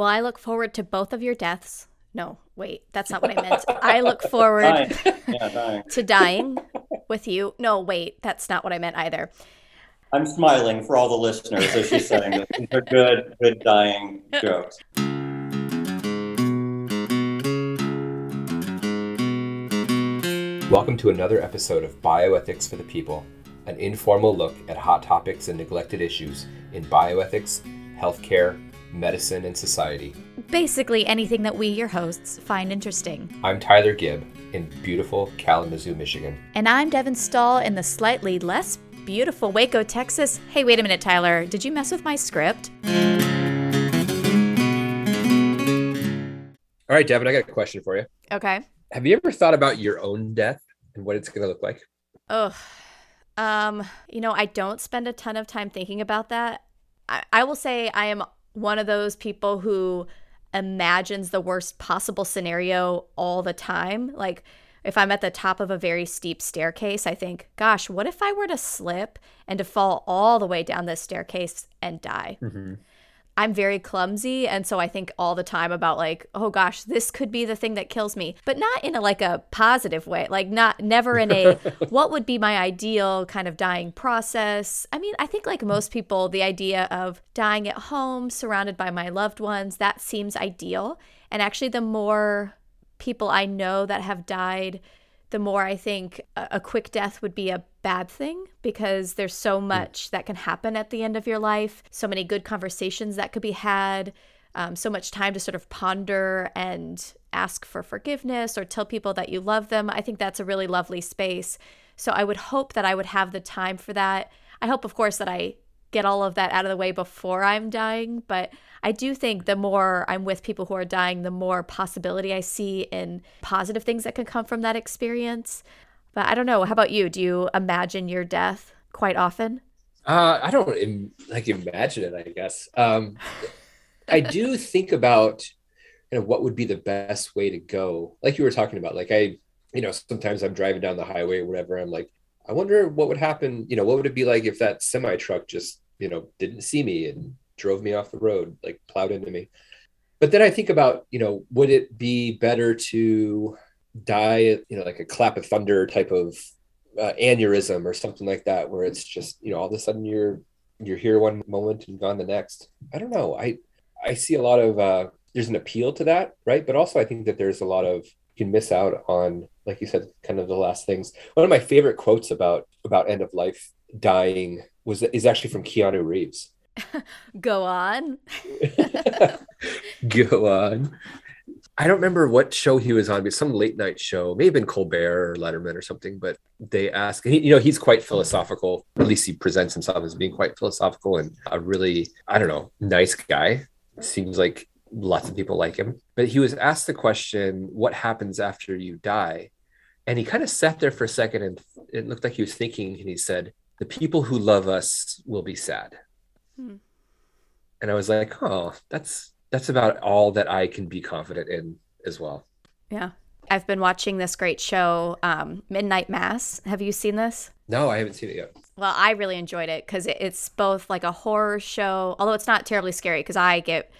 Well, I look forward to both of your deaths. No, wait, that's not what I meant. I look forward Dying. Yeah, dying. to dying with you. No, wait, that's not what I meant either. I'm smiling for all the listeners as she's saying that these are good, good dying jokes. Welcome to another episode of Bioethics for the People, an informal look at hot topics and neglected issues in bioethics, healthcare, medicine, and society. Basically, anything that we, your hosts, find interesting. I'm Tyler Gibb in beautiful Kalamazoo, Michigan. And I'm Devin Stahl in the slightly less beautiful Waco, Texas. Hey, wait a minute, Tyler. Did you mess with my script? All right, Devin, I got a question for you. Okay. Have you ever thought about your own death and what it's going to look like? Ugh. Um, you know, I don't spend a ton of time thinking about that. I, I will say I am one of those people who imagines the worst possible scenario all the time. Like, if I'm at the top of a very steep staircase, I think, gosh, what if I were to slip and to fall all the way down this staircase and die? Mm-hmm. I'm very clumsy and so I think all the time about like oh gosh this could be the thing that kills me. But not in a like a positive way like not never in a what would be my ideal kind of dying process. I mean I think like most people the idea of dying at home surrounded by my loved ones that seems ideal. And actually the more people I know that have died the more I think a, quick death would be a bad thing because there's so much that can happen at the end of your life, so many good conversations that could be had, um, so much time to sort of ponder and ask for forgiveness or tell people that you love them. I think that's a really lovely space. So I would hope that I would have the time for that. I hope, of course, that I get all of that out of the way before I'm dying. But I do think the more I'm with people who are dying, the more possibility I see in positive things that can come from that experience. But I don't know. How about you? Do you imagine your death quite often? Uh, I don't Im- like imagine it, I guess. Um, I do think about you know what would be the best way to go. Like you were talking about, like I, you know, sometimes I'm driving down the highway or whatever. I'm like, I wonder what would happen. You know, what would it be like if that semi truck just, you know, didn't see me and drove me off the road, like plowed into me. But then I think about, you know, would it be better to die, you know, like a clap of thunder type of uh, aneurysm or something like that, where it's just, you know, all of a sudden you're you're here one moment and gone the next. I don't know. I I see a lot of uh, there's an appeal to that, right? But also I think that there's a lot of you can miss out on, like you said, kind of the last things. One of my favorite quotes about about end of life dying was is actually from Keanu Reeves. Go on. Go on. I don't remember what show he was on, but some late night show, may have been Colbert or Letterman or something. But they ask, he, you know, he's quite philosophical. At least he presents himself as being quite philosophical and a really, I don't know, nice guy. Seems like lots of people like him. But he was asked the question, "What happens after you die?" And he kind of sat there for a second, and it looked like he was thinking. And he said, "The people who love us will be sad." Hmm. And I was like, "Oh, that's that's about all that I can be confident in as well." Yeah. I've been watching this great show, um, Midnight Mass. Have you seen this? No, I haven't seen it yet. Well, I really enjoyed it because it's both like a horror show, although it's not terribly scary because I get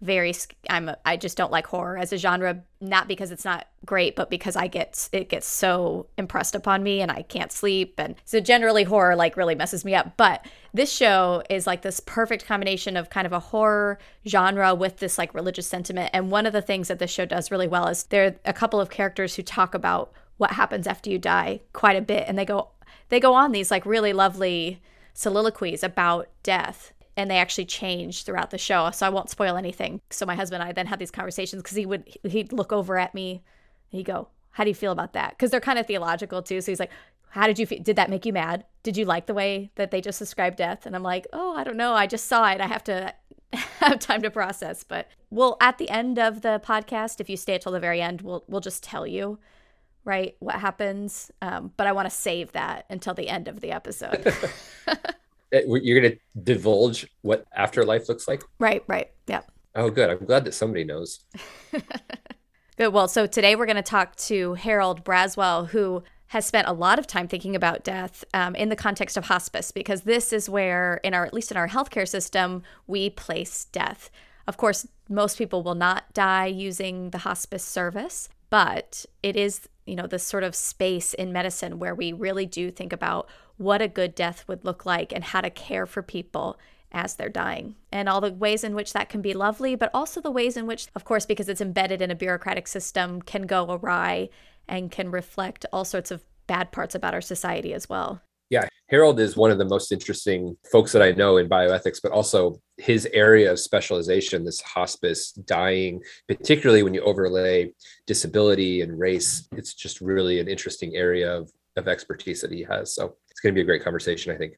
very I'm I just don't like horror as a genre not because it's not great but because I get it gets so impressed upon me and I can't sleep and so generally horror like really messes me up. But this show is like this perfect combination of kind of a horror genre with this like religious sentiment. And one of the things that this show does really well is there are a couple of characters who talk about what happens after you die quite a bit. And they go they go on these like really lovely soliloquies about death and they actually change throughout the show. So I won't spoil anything. So my husband and I then had these conversations because he would he'd look over at me and he'd go, "How do you feel about that?" Because they're kind of theological too. So he's like, "How did you feel? Did that make you mad? Did you like the way that they just described death?" And I'm like, "Oh, I don't know. I just saw it. I have to." have time to process but we'll at the end of the podcast if you stay until the very end we'll we'll just tell you right what happens um, but i want to save that until the end of the episode You're going to divulge what afterlife looks like? right right yeah Oh, good. I'm glad that somebody knows. Good. Well, so today we're going to talk to Harold Braswell, who has spent a lot of time thinking about death um, in the context of hospice, because this is where, in our at least in our healthcare system, we place death. Of course, most people will not die using the hospice service, but it is, you know, this sort of space in medicine where we really do think about what a good death would look like and how to care for people as they're dying and all the ways in which that can be lovely, but also the ways in which, of course, because it's embedded in a bureaucratic system, can go awry and can reflect all sorts of bad parts about our society as well. Yeah, Harold is one of the most interesting folks that I know in bioethics, but also his area of specialization, this hospice, dying, particularly when you overlay disability and race, it's just really an interesting area of, of expertise that he has. So it's going to be a great conversation, I think.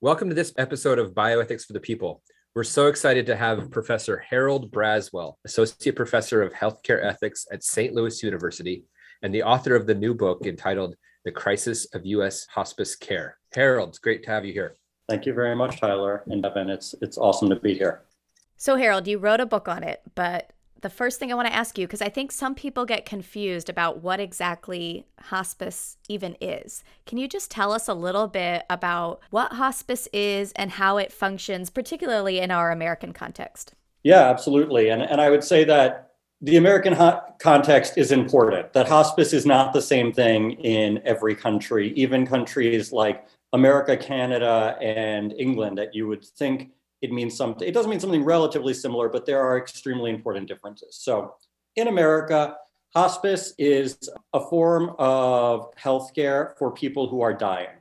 Welcome to this episode of Bioethics for the People. We're so excited to have Professor Harold Braswell, Associate Professor of Healthcare Ethics at St. Louis University, and the author of the new book entitled The Crisis of U.S. Hospice Care. Harold, it's great to have you here. Thank you very much, Tyler and Devin. It's it's awesome to be here. So, Harold, you wrote a book on it, but the first thing I want to ask you, because I think some people get confused about what exactly hospice even is. Can you just tell us a little bit about what hospice is and how it functions, particularly in our American context? Yeah, absolutely. And, and I would say that the American ho- context is important, that hospice is not the same thing in every country, even countries like America, Canada, and England that you would think it means something, it doesn't mean something relatively similar, but there are extremely important differences. So in America, hospice is a form of healthcare for people who are dying.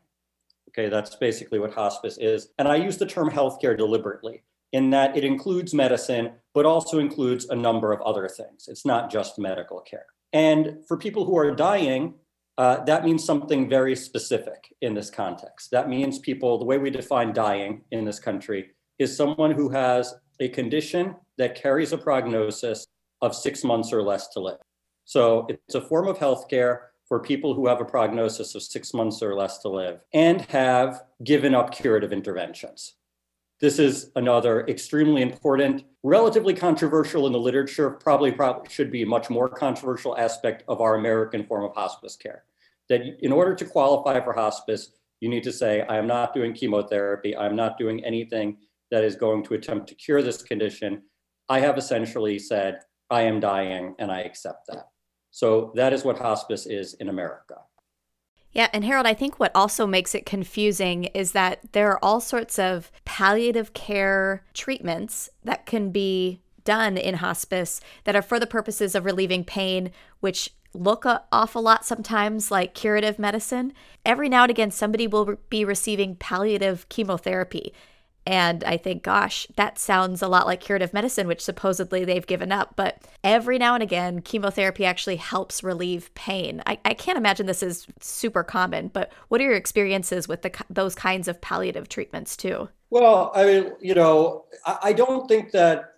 Okay, that's basically what hospice is. And I use the term healthcare deliberately in that it includes medicine, but also includes a number of other things. It's not just medical care. And for people who are dying, uh, that means something very specific in this context. That means people, the way we define dying in this country is someone who has a condition that carries a prognosis of six months or less to live. So it's a form of healthcare for people who have a prognosis of six months or less to live and have given up curative interventions. This is another extremely important, relatively controversial in the literature, probably, probably should be much more controversial aspect of our American form of hospice care. That in order to qualify for hospice, you need to say, I am not doing chemotherapy, I'm not doing anything that is going to attempt to cure this condition, I have essentially said, I am dying and I accept that. So that is what hospice is in America. Yeah, and Harold, I think what also makes it confusing is that there are all sorts of palliative care treatments that can be done in hospice that are for the purposes of relieving pain, which look an awful lot sometimes like curative medicine. Every now and again, somebody will be receiving palliative chemotherapy. And I think, gosh, that sounds a lot like curative medicine, which supposedly they've given up. But every now and again, chemotherapy actually helps relieve pain. I, I can't imagine this is super common, but what are your experiences with the, those kinds of palliative treatments too? Well, I mean, you know, I, I don't think that,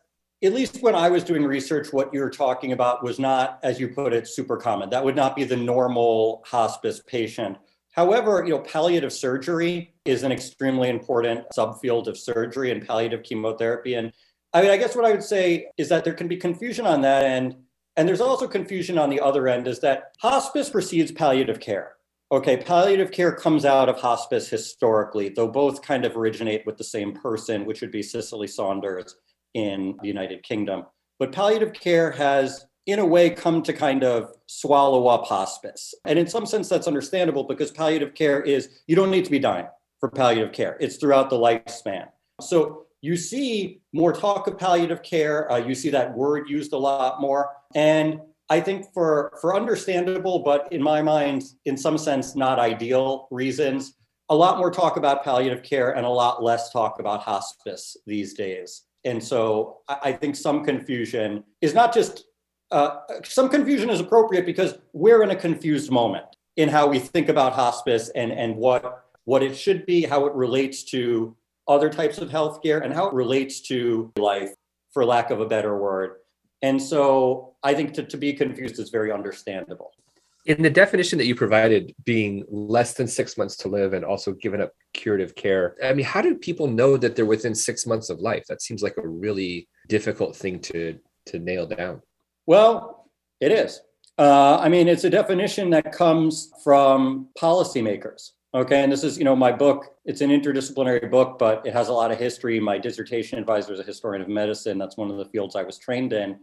at least when I was doing research, what you're talking about was not, as you put it, super common. That would not be the normal hospice patient. However, you know, palliative surgery is an extremely important subfield of surgery and palliative chemotherapy. And I mean, I guess what I would say is that there can be confusion on that end. And there's also confusion on the other end is that hospice precedes palliative care. Okay, palliative care comes out of hospice historically, though both kind of originate with the same person, which would be Cicely Saunders in the United Kingdom. But palliative care has in a way come to kind of swallow up hospice. And in some sense, that's understandable because palliative care is you don't need to be dying for palliative care, it's throughout the lifespan. So you see more talk of palliative care, uh, you see that word used a lot more. And I think for, for understandable, but in my mind, in some sense, not ideal reasons, a lot more talk about palliative care and a lot less talk about hospice these days. And so I think some confusion is not just uh, some confusion is appropriate because we're in a confused moment in how we think about hospice and, and what, what it should be, how it relates to other types of healthcare, and how it relates to life, for lack of a better word. And so I think to, to be confused is very understandable. In the definition that you provided, being less than six months to live and also giving up curative care, I mean, how do people know that they're within six months of life? That seems like a really difficult thing to to nail down. Well, it is. Uh, I mean, it's a definition that comes from policymakers. Okay, and this is, you know, my book. It's an interdisciplinary book, but it has a lot of history. My dissertation advisor is a historian of medicine. That's one of the fields I was trained in.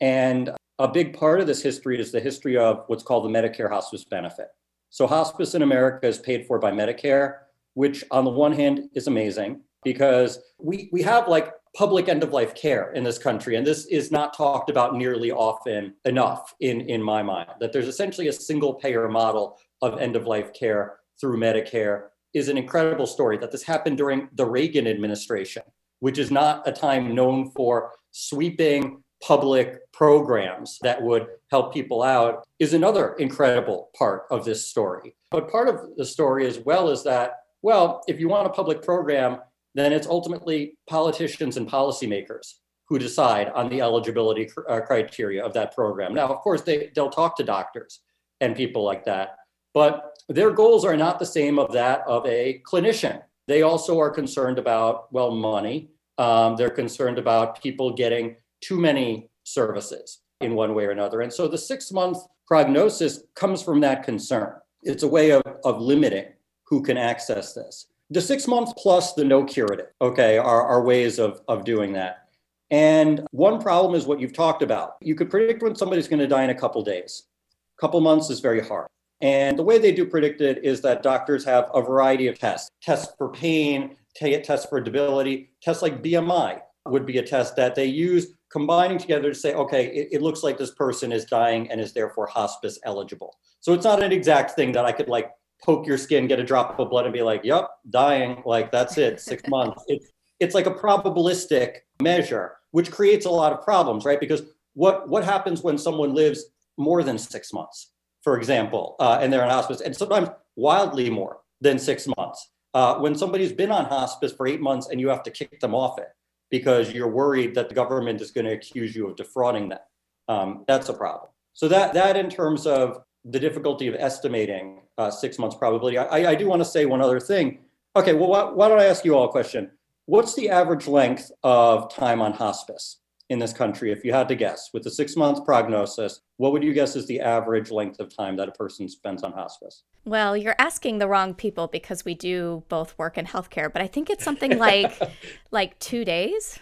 And a big part of this history is the history of what's called the Medicare hospice benefit. So, hospice in America is paid for by Medicare, which on the one hand is amazing because we, we have like public end of life care in this country. And this is not talked about nearly often enough in, in my mind, that there's essentially a single payer model of end of life care through Medicare is an incredible story that this happened during the Reagan administration, which is not a time known for sweeping public programs that would help people out, is another incredible part of this story. But part of the story as well is that, well, if you want a public program, then it's ultimately politicians and policymakers who decide on the eligibility cr- uh, criteria of that program. Now, of course, they, they'll talk to doctors and people like that, but their goals are not the same of that of a clinician. They also are concerned about, well, money. Um, they're concerned about people getting too many services in one way or another. And so the six month prognosis comes from that concern. It's a way of, of limiting who can access this the six months plus the no curative, okay, are, are ways of, of doing that. And one problem is what you've talked about. You could predict when somebody's going to die in a couple days. A couple months is very hard. And the way they do predict it is that doctors have a variety of tests tests for pain, tests for debility, tests like BMI would be a test that they use combining together to say, okay, it, it, looks like this person is dying and is therefore hospice eligible. So it's not an exact thing that I could like poke your skin, get a drop of blood, and be like, "Yep, dying." Like that's it, six months. It's it's like a probabilistic measure, which creates a lot of problems, right? Because what what happens when someone lives more than six months, for example, uh, and they're in hospice, and sometimes wildly more than six months. Uh, when somebody's been on hospice for eight months and you have to kick them off it because you're worried that the government is going to accuse you of defrauding them, um, that's a problem. So that that in terms of the difficulty of estimating uh, six months probability. I, I do want to say one other thing. Okay, well, why, why don't I ask you all a question? What's the average length of time on hospice in this country? If you had to guess, with the six month prognosis, what would you guess is the average length of time that a person spends on hospice? Well, you're asking the wrong people because we do both work in healthcare, but I think it's something like like two days.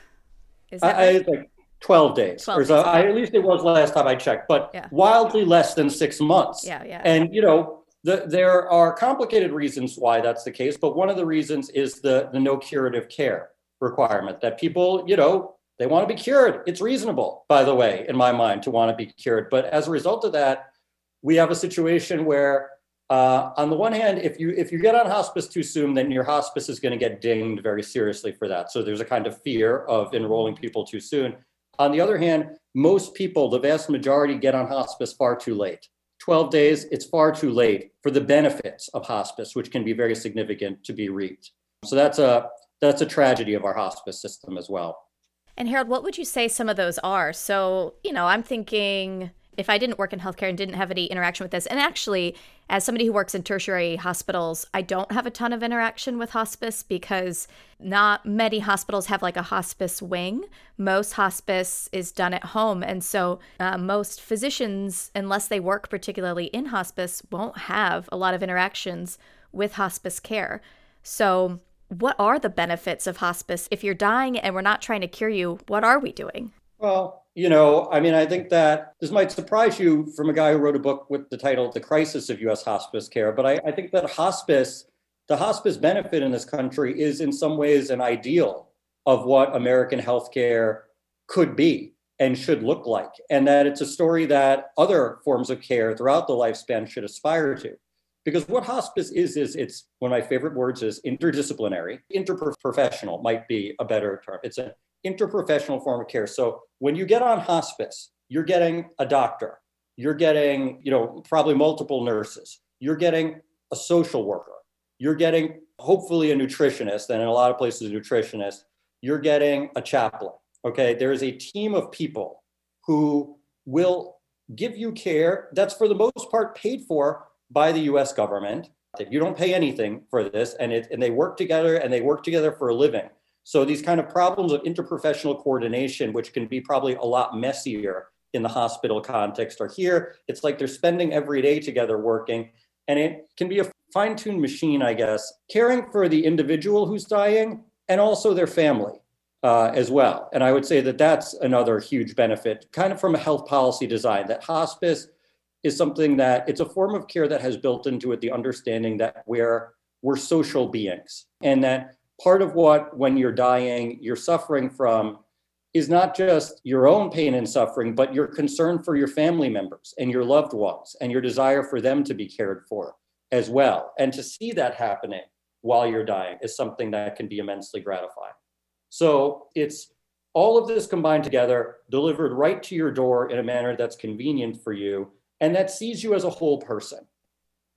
Is that I, right? I, like 12 days 12 or so. Days, I, at least it was last time I checked, but yeah. wildly less than six months. Yeah, yeah. And, you know, the, there are complicated reasons why that's the case, but one of the reasons is the, the no curative care requirement that people, you know, they want to be cured. It's reasonable, by the way, in my mind, to want to be cured. But as a result of that, we have a situation where uh, on the one hand, if you if you get on hospice too soon, then your hospice is going to get dinged very seriously for that. So there's a kind of fear of enrolling people too soon. On the other hand, most people, the vast majority, get on hospice far too late. 12 days, it's far too late for the benefits of hospice, which can be very significant to be reaped. So that's a that's a tragedy of our hospice system as well. And Harold, what would you say some of those are? So, you know, I'm thinking if I didn't work in healthcare and didn't have any interaction with this, and actually, as somebody who works in tertiary hospitals, I don't have a ton of interaction with hospice because not many hospitals have like a hospice wing. Most hospice is done at home. And so uh, most physicians, unless they work particularly in hospice, won't have a lot of interactions with hospice care. So, what are the benefits of hospice? If you're dying and we're not trying to cure you, what are we doing? Well, you know, I mean, I think that this might surprise you from a guy who wrote a book with the title The Crisis of US Hospice Care, but I, I think that hospice, the hospice benefit in this country is in some ways an ideal of what American healthcare could be and should look like, and that it's a story that other forms of care throughout the lifespan should aspire to. Because what hospice is, is it's one of my favorite words is interdisciplinary. Interprofessional might be a better term. It's an interprofessional form of care. So when you get on hospice, you're getting a doctor, you're getting, you know, probably multiple nurses, you're getting a social worker, you're getting hopefully a nutritionist, and in a lot of places, a nutritionist, you're getting a chaplain. Okay. There is a team of people who will give you care that's for the most part paid for by the US government. That you don't pay anything for this, and it and they work together and they work together for a living. So these kind of problems of interprofessional coordination, which can be probably a lot messier in the hospital context are here. It's like they're spending every day together working. And it can be a fine tuned machine, I guess, caring for the individual who's dying and also their family uh, as well. And I would say that that's another huge benefit, kind of from a health policy design, that hospice is something that it's a form of care that has built into it the understanding that we're we're social beings and that part of what when you're dying you're suffering from is not just your own pain and suffering but your concern for your family members and your loved ones and your desire for them to be cared for as well. And to see that happening while you're dying is something that can be immensely gratifying. So it's all of this combined together delivered right to your door in a manner that's convenient for you and that sees you as a whole person.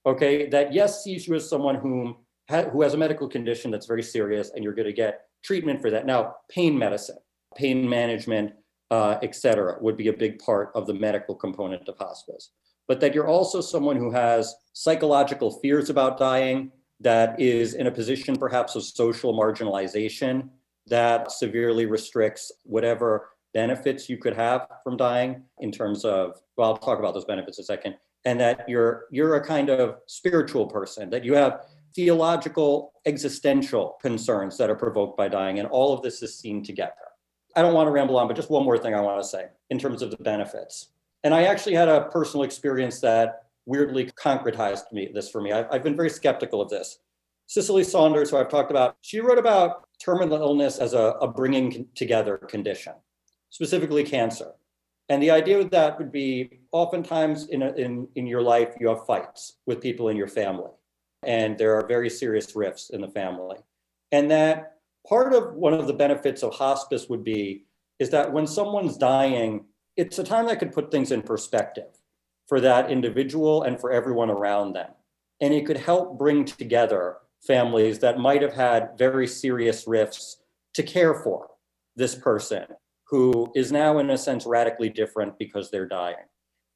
Okay, that yes sees you as someone whom ha- who has a medical condition that's very serious, and you're going to get treatment for that. Now, pain medicine, pain management, uh, et cetera, would be a big part of the medical component of hospice. But that you're also someone who has psychological fears about dying, that is in a position perhaps of social marginalization, that severely restricts whatever benefits you could have from dying in terms of well i'll talk about those benefits a second and that you're you're a kind of spiritual person that you have theological existential concerns that are provoked by dying and all of this is seen together. I don't want to ramble on but just one more thing i want to say in terms of the benefits. And i actually had a personal experience that weirdly concretized me this for me. I've, been very skeptical of this. Cicely saunders who i've talked about she wrote about terminal illness as a, a bringing together condition specifically cancer. And the idea with that would be oftentimes in, a, in, in your life, you have fights with people in your family, and there are very serious rifts in the family. And that part of one of the benefits of hospice would be is that when someone's dying, it's a time that could put things in perspective for that individual and for everyone around them. And it could help bring together families that might have had very serious rifts to care for this person who is now, in a sense, radically different because they're dying.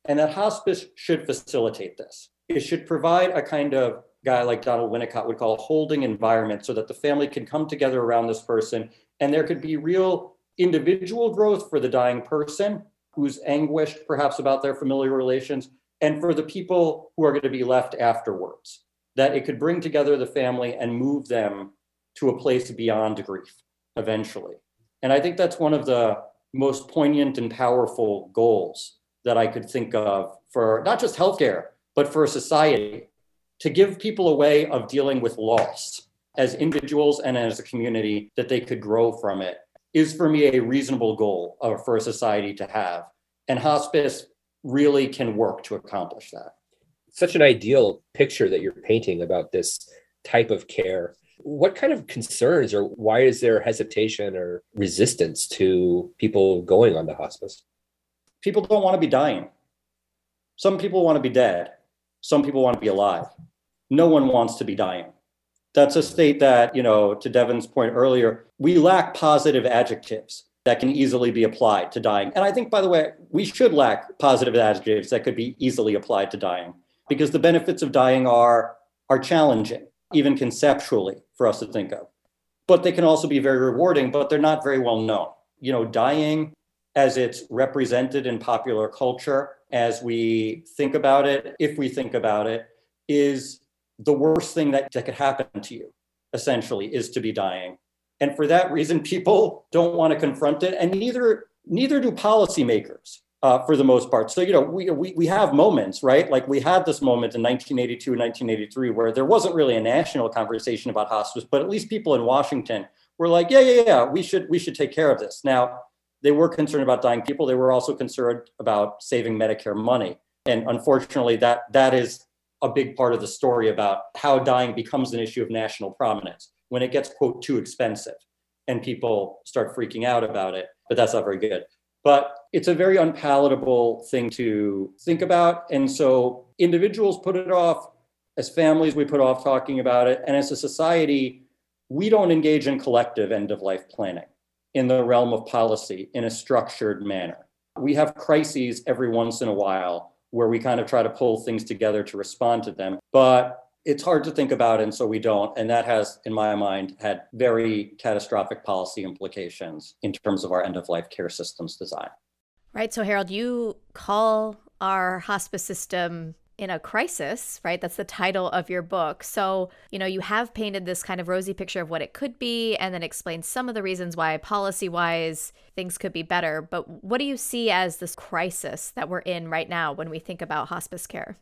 And that hospice should facilitate this. It should provide a kind of guy like Donald Winnicott would call a holding environment so that the family can come together around this person and there could be real individual growth for the dying person who's anguished perhaps about their familiar relations and for the people who are going to be left afterwards. That it could bring together the family and move them to a place beyond grief eventually. And I think that's one of the most poignant and powerful goals that I could think of for not just healthcare, but for society to give people a way of dealing with loss as individuals and as a community that they could grow from it is for me a reasonable goal for a society to have. And hospice really can work to accomplish that. Such an ideal picture that you're painting about this type of care what kind of concerns or why is there hesitation or resistance to people going on to hospice? People don't want to be dying. Some people want to be dead. Some people want to be alive. No one wants to be dying. That's a state that, you know, to Devin's point earlier, we lack positive adjectives that can easily be applied to dying. And I think, by the way, we should lack positive adjectives that could be easily applied to dying because the benefits of dying are, are challenging even conceptually for us to think of. But they can also be very rewarding, but they're not very well known. You know, dying as it's represented in popular culture, as we think about it, if we think about it, is the worst thing that, that could happen to you, essentially, is to be dying. And for that reason, people don't want to confront it, and neither neither do policymakers uh, for the most part. So, you know, we, we, we have moments, right? Like we had this moment in 1982 and 1983 where there wasn't really a national conversation about hospice, but at least people in Washington were like, yeah, yeah, yeah, we should, we should take care of this. Now, they were concerned about dying people. They were also concerned about saving Medicare money. And unfortunately, that, that is a big part of the story about how dying becomes an issue of national prominence when it gets, quote, too expensive and people start freaking out about it. But that's not very good. But it's a very unpalatable thing to think about. And so individuals put it off. As families, we put off talking about it. And as a society, we don't engage in collective end of life planning in the realm of policy in a structured manner. We have crises every once in a while where we kind of try to pull things together to respond to them. But it's hard to think about, and so we don't. And that has, in my mind, had very catastrophic policy implications in terms of our end of life care systems design. Right. So, Harold, you call our hospice system in a crisis, right? That's the title of your book. So, you know, you have painted this kind of rosy picture of what it could be and then explained some of the reasons why policy wise things could be better. But what do you see as this crisis that we're in right now when we think about hospice care?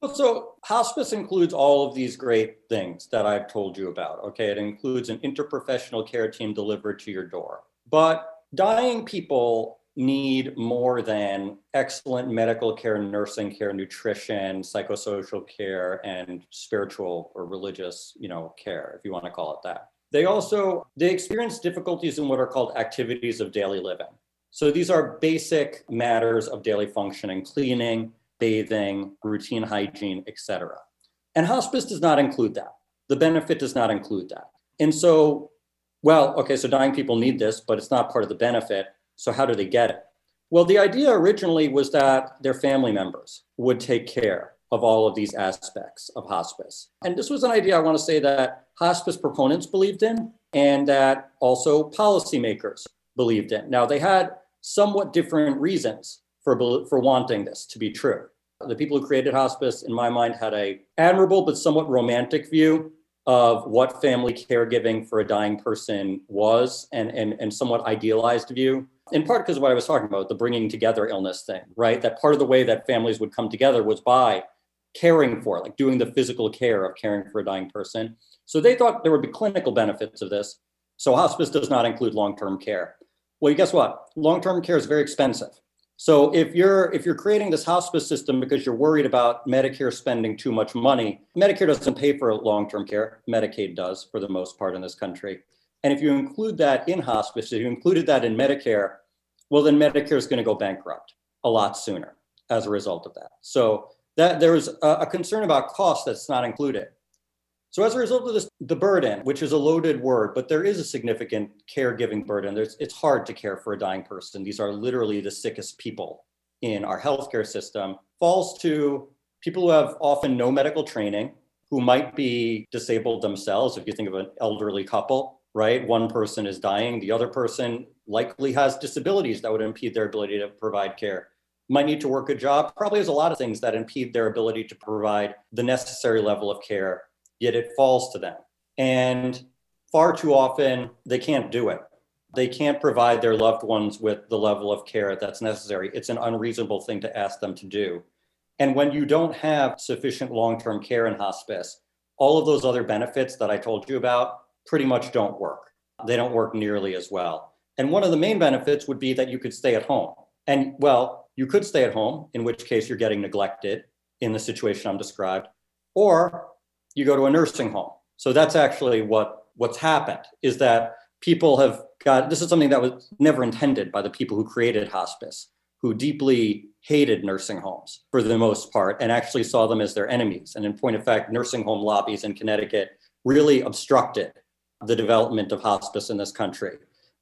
Well, so hospice includes all of these great things that I've told you about. Okay. It includes an interprofessional care team delivered to your door. But dying people need more than excellent medical care, nursing care, nutrition, psychosocial care, and spiritual or religious, you know, care, if you want to call it that. They also they experience difficulties in what are called activities of daily living. So these are basic matters of daily functioning, cleaning, bathing, routine hygiene, etc. And hospice does not include that. The benefit does not include that. And so, well, okay, so dying people need this, but it's not part of the benefit. So, how do they get it? Well, the idea originally was that their family members would take care of all of these aspects of hospice. And this was an idea I want to say that hospice proponents believed in and that also policymakers believed in. Now, they had somewhat different reasons for, for wanting this to be true. The people who created hospice, in my mind, had a admirable but somewhat romantic view of what family caregiving for a dying person was and, and, and somewhat idealized view in part because of what I was talking about, the bringing together illness thing, right? That part of the way that families would come together was by caring for, like doing the physical care of caring for a dying person. So they thought there would be clinical benefits of this. So hospice does not include long-term care. Well, guess what? Long-term care is very expensive. So if you're if you're creating this hospice system because you're worried about Medicare spending too much money, Medicare doesn't pay for long-term care. Medicaid does for the most part in this country. And if you include that in hospice, if you included that in Medicare, well, then Medicare is going to go bankrupt a lot sooner as a result of that. So that there is a, a concern about cost that's not included. So as a result of this, the burden, which is a loaded word, but there is a significant caregiving burden. There's, it's hard to care for a dying person. These are literally the sickest people in our healthcare system. Falls to people who have often no medical training, who might be disabled themselves. If you think of an elderly couple, right? One person is dying, the other person likely has disabilities that would impede their ability to provide care. Might need to work a job, probably has a lot of things that impede their ability to provide the necessary level of care, yet it falls to them. And far too often, they can't do it. They can't provide their loved ones with the level of care that's necessary. It's an unreasonable thing to ask them to do. And when you don't have sufficient long term care in hospice, all of those other benefits that I told you about pretty much don't work. They don't work nearly as well. And one of the main benefits would be that you could stay at home. And well, you could stay at home, in which case you're getting neglected in the situation I'm described, or you go to a nursing home. So that's actually what what's happened is that people have got this is something that was never intended by the people who created hospice, who deeply hated nursing homes for the most part and actually saw them as their enemies. And in point of fact, nursing home lobbies in Connecticut really obstructed the development of hospice in this country.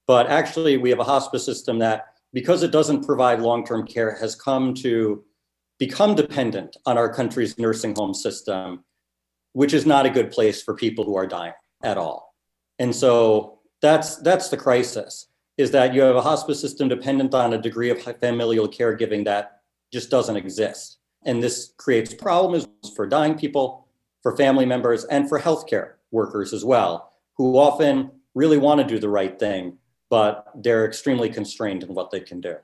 But actually, we have a hospice system that, because it doesn't provide long term care, has come to become dependent on our country's nursing home system, which is not a good place for people who are dying at all. And so that's that's the crisis is that you have a hospice system dependent on a degree of familial caregiving that just doesn't exist. And this creates problems for dying people, for family members, and for healthcare workers as well who often really want to do the right thing, but they're extremely constrained in what they can do.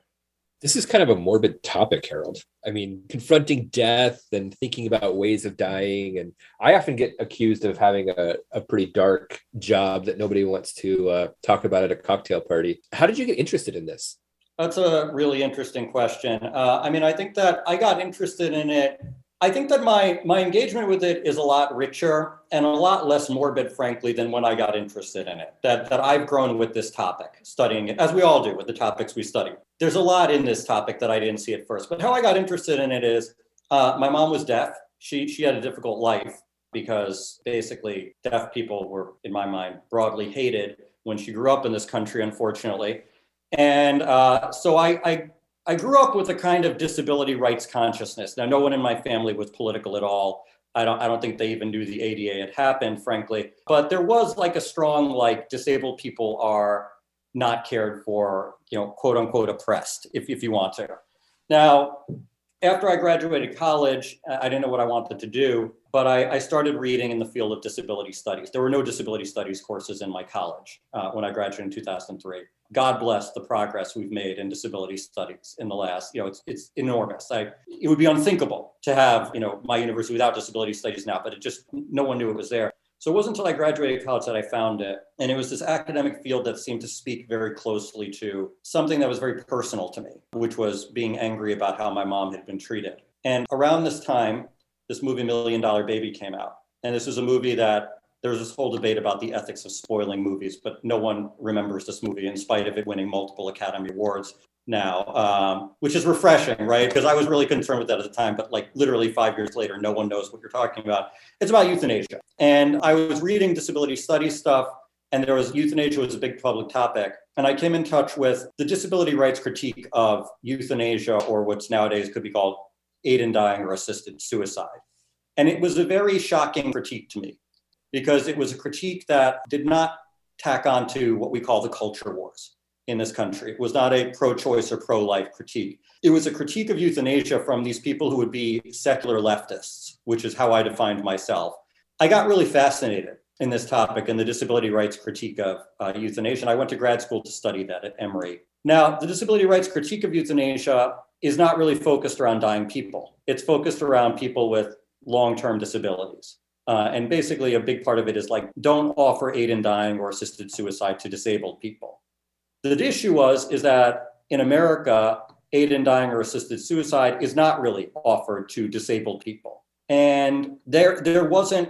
This is kind of a morbid topic, Harold. I mean, confronting death and thinking about ways of dying. And I often get accused of having a, a pretty dark job that nobody wants to uh, talk about at a cocktail party. How did you get interested in this? That's a really interesting question. Uh, I mean, I think that I got interested in it I think that my my engagement with it is a lot richer and a lot less morbid, frankly, than when I got interested in it. That that I've grown with this topic, studying it, as we all do with the topics we study. There's a lot in this topic that I didn't see at first. But how I got interested in it is uh, my mom was deaf. She she had a difficult life because basically deaf people were, in my mind, broadly hated when she grew up in this country, unfortunately. And uh, so I, I I grew up with a kind of disability rights consciousness. Now, no one in my family was political at all. I don't, I don't think they even knew the ADA had happened, frankly. But there was like a strong, like, disabled people are not cared for, you know, quote unquote oppressed, if, if you want to. Now, after I graduated college, I didn't know what I wanted to do, but I, I, started reading in the field of disability studies. There were no disability studies courses in my college uh, when I graduated in 2003. God bless the progress we've made in disability studies in the last, you know, it's, it's enormous. I, it would be unthinkable to have, you know, my university without disability studies now, but it just, no one knew it was there. So it wasn't until I graduated college that I found it. And it was this academic field that seemed to speak very closely to something that was very personal to me, which was being angry about how my mom had been treated. And around this time, this movie Million Dollar Baby came out. And this was a movie that there was this whole debate about the ethics of spoiling movies, but no one remembers this movie in spite of it winning multiple Academy Awards now, um, which is refreshing, right? Because I was really concerned with that at the time, but like literally five years later, no one knows what you're talking about. It's about euthanasia. And I was reading disability studies stuff, and there was euthanasia was a big public topic. And I came in touch with the disability rights critique of euthanasia, or what's nowadays could be called aid in dying or assisted suicide. And it was a very shocking critique to me because it was a critique that did not tack onto what we call the culture wars in this country. It was not a pro choice or pro life critique. It was a critique of euthanasia from these people who would be secular leftists, which is how I defined myself. I got really fascinated in this topic and the disability rights critique of uh, euthanasia. I went to grad school to study that at Emory. Now, the disability rights critique of euthanasia is not really focused around dying people, it's focused around people with long term disabilities. Uh, and basically, a big part of it is like, don't offer aid in dying or assisted suicide to disabled people. The issue was is that in America, aid in dying or assisted suicide is not really offered to disabled people. And there, there wasn't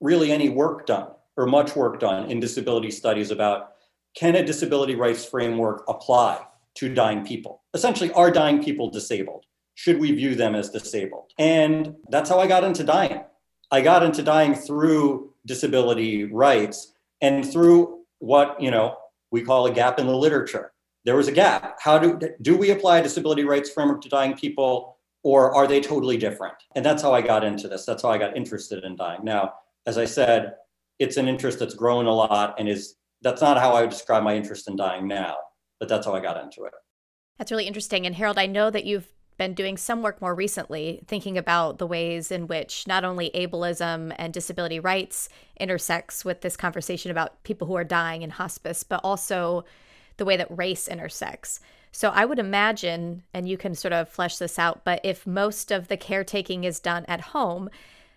really any work done or much work done in disability studies about can a disability rights framework apply to dying people? Essentially, are dying people disabled? Should we view them as disabled? And that's how I got into dying. I got into dying through disability rights and through what, you know, we call a gap in the literature. There was a gap. How do do we apply disability rights framework to dying people, or are they totally different? And that's how I got into this. That's how I got interested in dying. Now, as I said, it's an interest that's grown a lot, and is that's not how I would describe my interest in dying now, but that's how I got into it. That's really interesting. And Harold, I know that you've been doing some work more recently thinking about the ways in which not only ableism and disability rights intersects with this conversation about people who are dying in hospice, but also the way that race intersects. So I would imagine, and you can sort of flesh this out, but if most of the caretaking is done at home,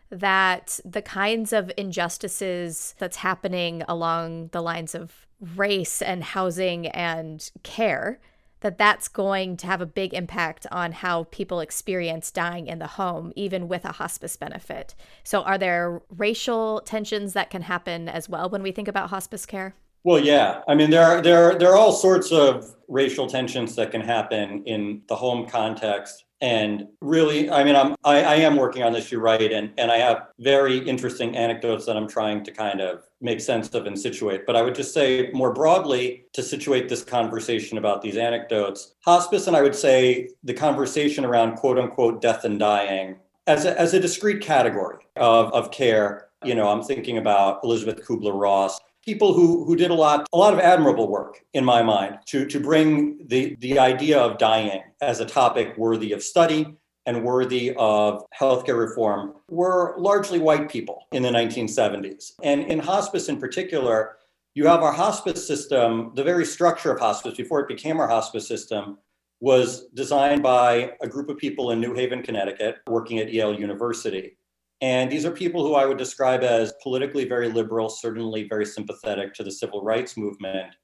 that the kinds of injustices that's happening along the lines of race and housing and care that that's going to have a big impact on how people experience dying in the home, even with a hospice benefit. So, are there racial tensions that can happen as well when we think about hospice care? Well, yeah. I mean, there are there are, there are all sorts of racial tensions that can happen in the home context. And really, I mean, I'm I, I am working on this. You're right, and and I have very interesting anecdotes that I'm trying to kind of make sense of and situate. But I would just say more broadly to situate this conversation about these anecdotes, hospice, and I would say the conversation around quote unquote death and dying as a, as a discrete category of, of care. You know, I'm thinking about elizabeth Kubler Ross, people who who did a lot a lot of admirable work in my mind to to bring the the idea of dying as a topic worthy of study and worthy of healthcare reform were largely white people in the 1970s. And in hospice in particular, you have our hospice system, the very structure of hospice before it became our hospice system was designed by a group of people in New Haven, Connecticut, working at Yale University. And these are people who I would describe as politically very liberal, certainly very sympathetic to the civil rights movement,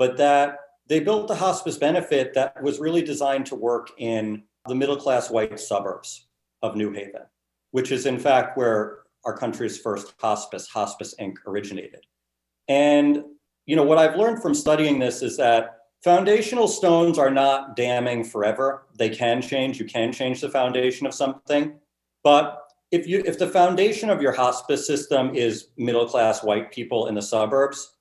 but that they built a hospice benefit that was really designed to work in the middle class white suburbs of New Haven, which is in fact where our country's first hospice, Hospice Inc., originated. And you know what I've learned from studying this is that foundational stones are not damning forever. They can change. You can change the foundation of something, but if you if the foundation of your hospice system is middle class white people in the suburbs,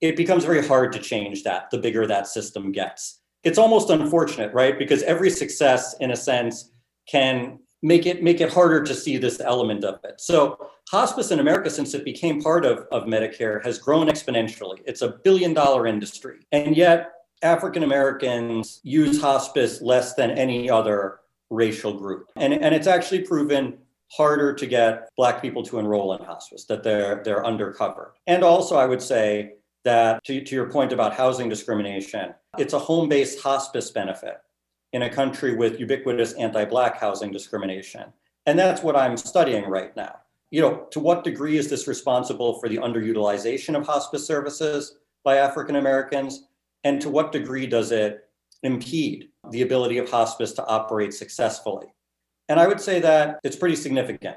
it becomes very hard to change that the bigger that system gets it's almost unfortunate, right? Because every success, in a sense, can make it make it harder to see this element of it. So hospice in America, since it became part of, of Medicare, has grown exponentially. It's a billion dollar industry. And yet African Americans use hospice less than any other racial group. And, and it's actually proven harder to get black people to enroll in hospice, that they're they're undercover. And also I would say that to, to your point about housing discrimination, it's a home-based hospice benefit in a country with ubiquitous anti-black housing discrimination. And that's what I'm studying right now. You know, to what degree is this responsible for the underutilization of hospice services by African Americans? And to what degree does it impede the ability of hospice to operate successfully? And I would say that it's pretty significant.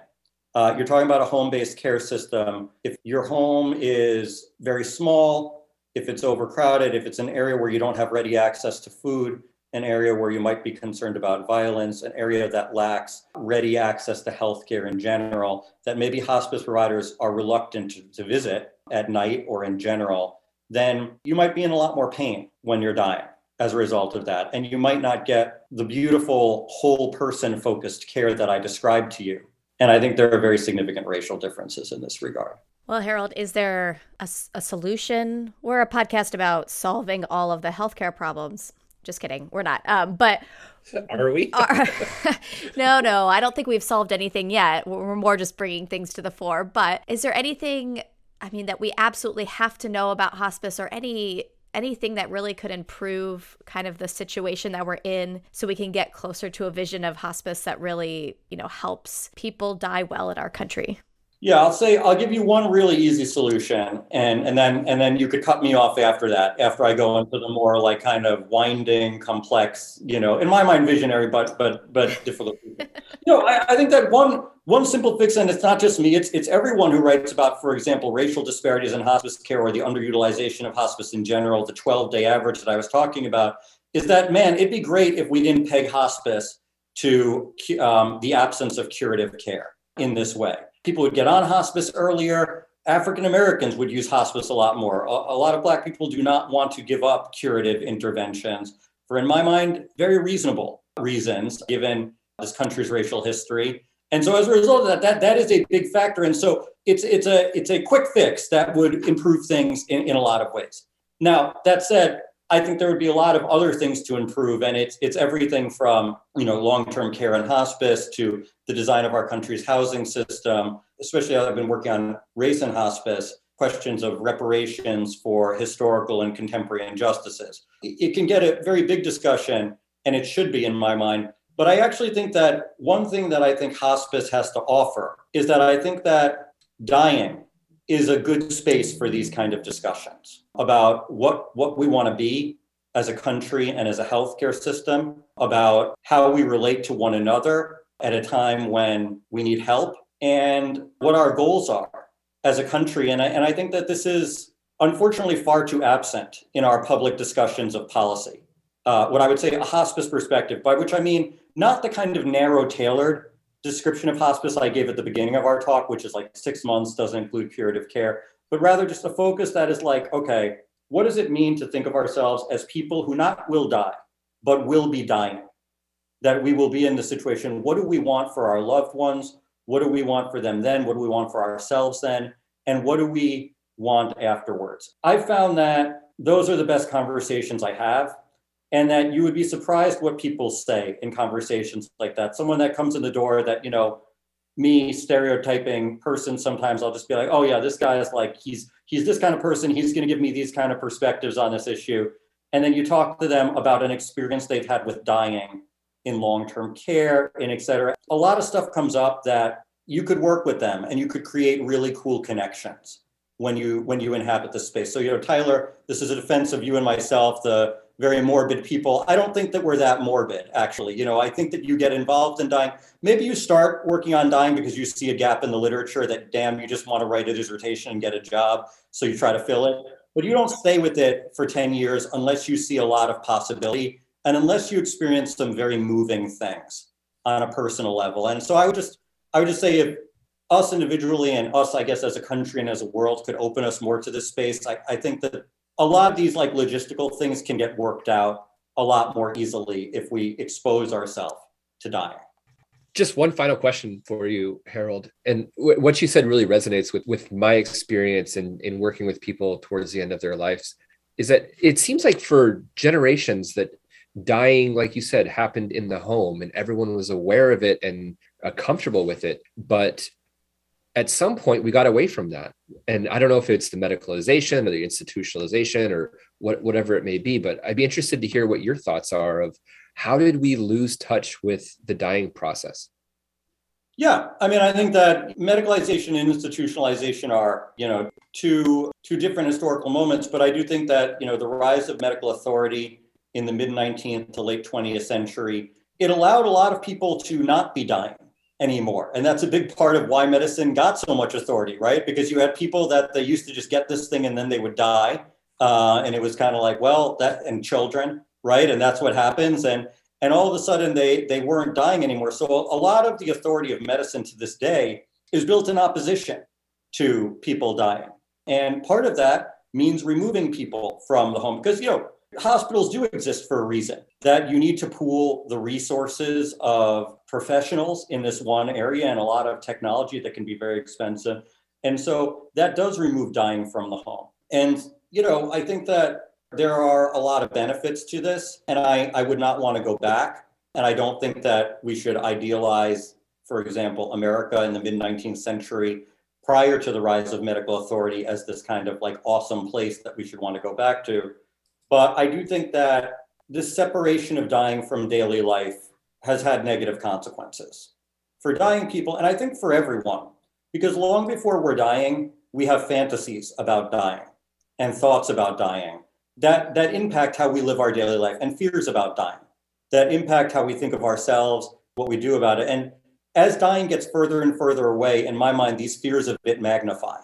Uh, you're talking about a home based care system. If your home is very small, if it's overcrowded, if it's an area where you don't have ready access to food, an area where you might be concerned about violence, an area that lacks ready access to healthcare in general, that maybe hospice providers are reluctant to, to visit at night or in general, then you might be in a lot more pain when you're dying as a result of that. And you might not get the beautiful whole person focused care that I described to you. And I think there are very significant racial differences in this regard. Well, Harold, is there a, a solution? We're a podcast about solving all of the healthcare problems. Just kidding. We're not. Um, but are we? are, no, no. I don't think we've solved anything yet. We're more just bringing things to the fore. But is there anything, I mean, that we absolutely have to know about hospice or any anything that really could improve kind of the situation that we're in so we can get closer to a vision of hospice that really, you know, helps people die well in our country? Yeah, I'll say I'll give you one really easy solution, and and then and then you could cut me off after that. After I go into the more like kind of winding, complex, you know, in my mind, visionary, but but but difficult. you know, I, I think that one one simple fix, and it's not just me; it's it's everyone who writes about, for example, racial disparities in hospice care or the underutilization of hospice in general, the 12 day average that I was talking about, is that man, it'd be great if we didn't peg hospice to um, the absence of curative care in this way people would get on hospice earlier. African Americans would use hospice a lot more. A, a, lot of Black people do not want to give up curative interventions for, in my mind, very reasonable reasons, given this country's racial history. And so, as a result of that, that, that is a big factor. And so, it's it's a it's a quick fix that would improve things in, in a lot of ways. Now, that said, I think there would be a lot of other things to improve, and it's it's everything from you know long-term care and hospice to the design of our country's housing system. Especially, I've been working on race and hospice questions of reparations for historical and contemporary injustices. It can get a very big discussion, and it should be in my mind. But I actually think that one thing that I think hospice has to offer is that I think that dying is a good space for these kind of discussions about what, what we want to be as a country and as a healthcare system, about how we relate to one another at a time when we need help, and what our goals are as a country. And I, and I think that this is unfortunately far too absent in our public discussions of policy. Uh, what I would say a hospice perspective, by which I mean not the kind of narrow tailored description of hospice I gave at the beginning of our talk, which is like six months, doesn't include curative care, but rather just a focus that is like, okay, what does it mean to think of ourselves as people who not will die, but will be dying? That we will be in the situation, what do we want for our loved ones? What do we want for them then? What do we want for ourselves then? And what do we want afterwards? I found that those are the best conversations I have and that you would be surprised what people say in conversations like that. Someone that comes in the door that, you know, me stereotyping person, sometimes I'll just be like, oh yeah, this guy is like, he's he's this kind of person, he's gonna give me these kind of perspectives on this issue. And then you talk to them about an experience they've had with dying in long-term care and et cetera. A lot of stuff comes up that you could work with them and you could create really cool connections when you when you inhabit the space. So you know, Tyler, this is a defense of you and myself, the very morbid people. I don't think that we're that morbid, actually. You know, I think that you get involved in dying. Maybe you start working on dying because you see a gap in the literature that, damn, you just want to write a dissertation and get a job. So you try to fill it. But you don't stay with it for 10 years unless you see a lot of possibility and unless you experience some very moving things on a personal level. And so I would just, I would just say if us individually and us, I guess, as a country and as a world could open us more to this space, I, I think that a lot of these like logistical things can get worked out a lot more easily if we expose ourselves to dying. just one final question for you, Harold. And w- what you said really resonates with with my experience in in working with people towards the end of their lives. Is that it seems like for generations that dying, like you said, happened in the home and everyone was aware of it and uh, comfortable with it. But at some point, we got away from that. And I don't know if it's the medicalization or the institutionalization or what, whatever it may be, but I'd be interested to hear what your thoughts are of how did we lose touch with the dying process? Yeah, I mean, I think that medicalization and institutionalization are, you know, two two different historical moments. But I do think that, you know, the rise of medical authority in the mid 19th to late 20th century, it allowed a lot of people to not be dying anymore, and that's a big part of why medicine got so much authority, right? Because you had people that they used to just get this thing and then they would die, uh, and it was kind of like, well, that and children, right? And that's what happens, and and all of a sudden they they weren't dying anymore. So a lot of the authority of medicine to this day is built in opposition to people dying, and part of that means removing people from the home because you know hospitals do exist for a reason that you need to pool the resources of professionals in this one area and a lot of technology that can be very expensive and so that does remove dying from the home and you know i think that there are a lot of benefits to this, and I, I would not want to go back. And I don't think that we should idealize, for example, America in the mid 19th century prior to the rise of medical authority as this kind of like awesome place that we should want to go back to. But I do think that this separation of dying from daily life has had negative consequences for dying people, and I think for everyone, because long before we're dying, we have fantasies about dying and thoughts about dying that that impact how we live our daily life and fears about dying that impact how we think of ourselves what we do about it. And as dying gets further and further away in my mind these fears of it magnify.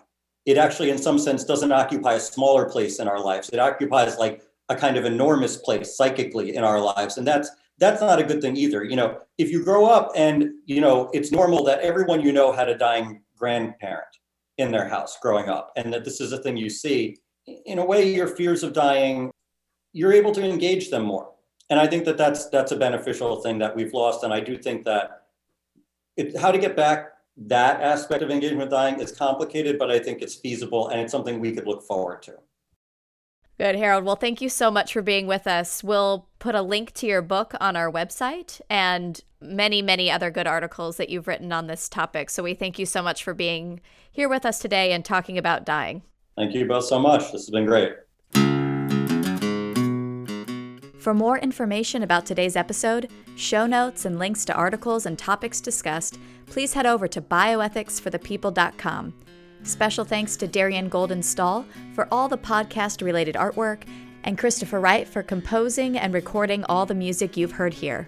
It actually in some sense doesn't occupy a smaller place in our lives. It occupies like a kind of enormous place psychically in our lives and that's that's not a good thing either you know if you grow up and you know it's normal that everyone you know had a dying grandparent in their house growing up and that this is a thing you see in a way, your fears of dying, you're able to engage them more. And I think that that's that's a beneficial thing that we've lost. And I do think that it, how to get back that aspect of engagement with dying is complicated, but I think it's feasible and it's something we could look forward to. Good, Harold. Well, thank you so much for being with us. We'll put a link to your book on our website and many, many other good articles that you've written on this topic. So we thank you so much for being here with us today and talking about dying. Thank you both so much. This has been great. For more information about today's episode, show notes, and links to articles and topics discussed, please head over to bioethicsforthepeople.com. Special thanks to Darian Goldin Stahl for all the podcast related artwork, and Christopher Wright for composing and recording all the music you've heard here.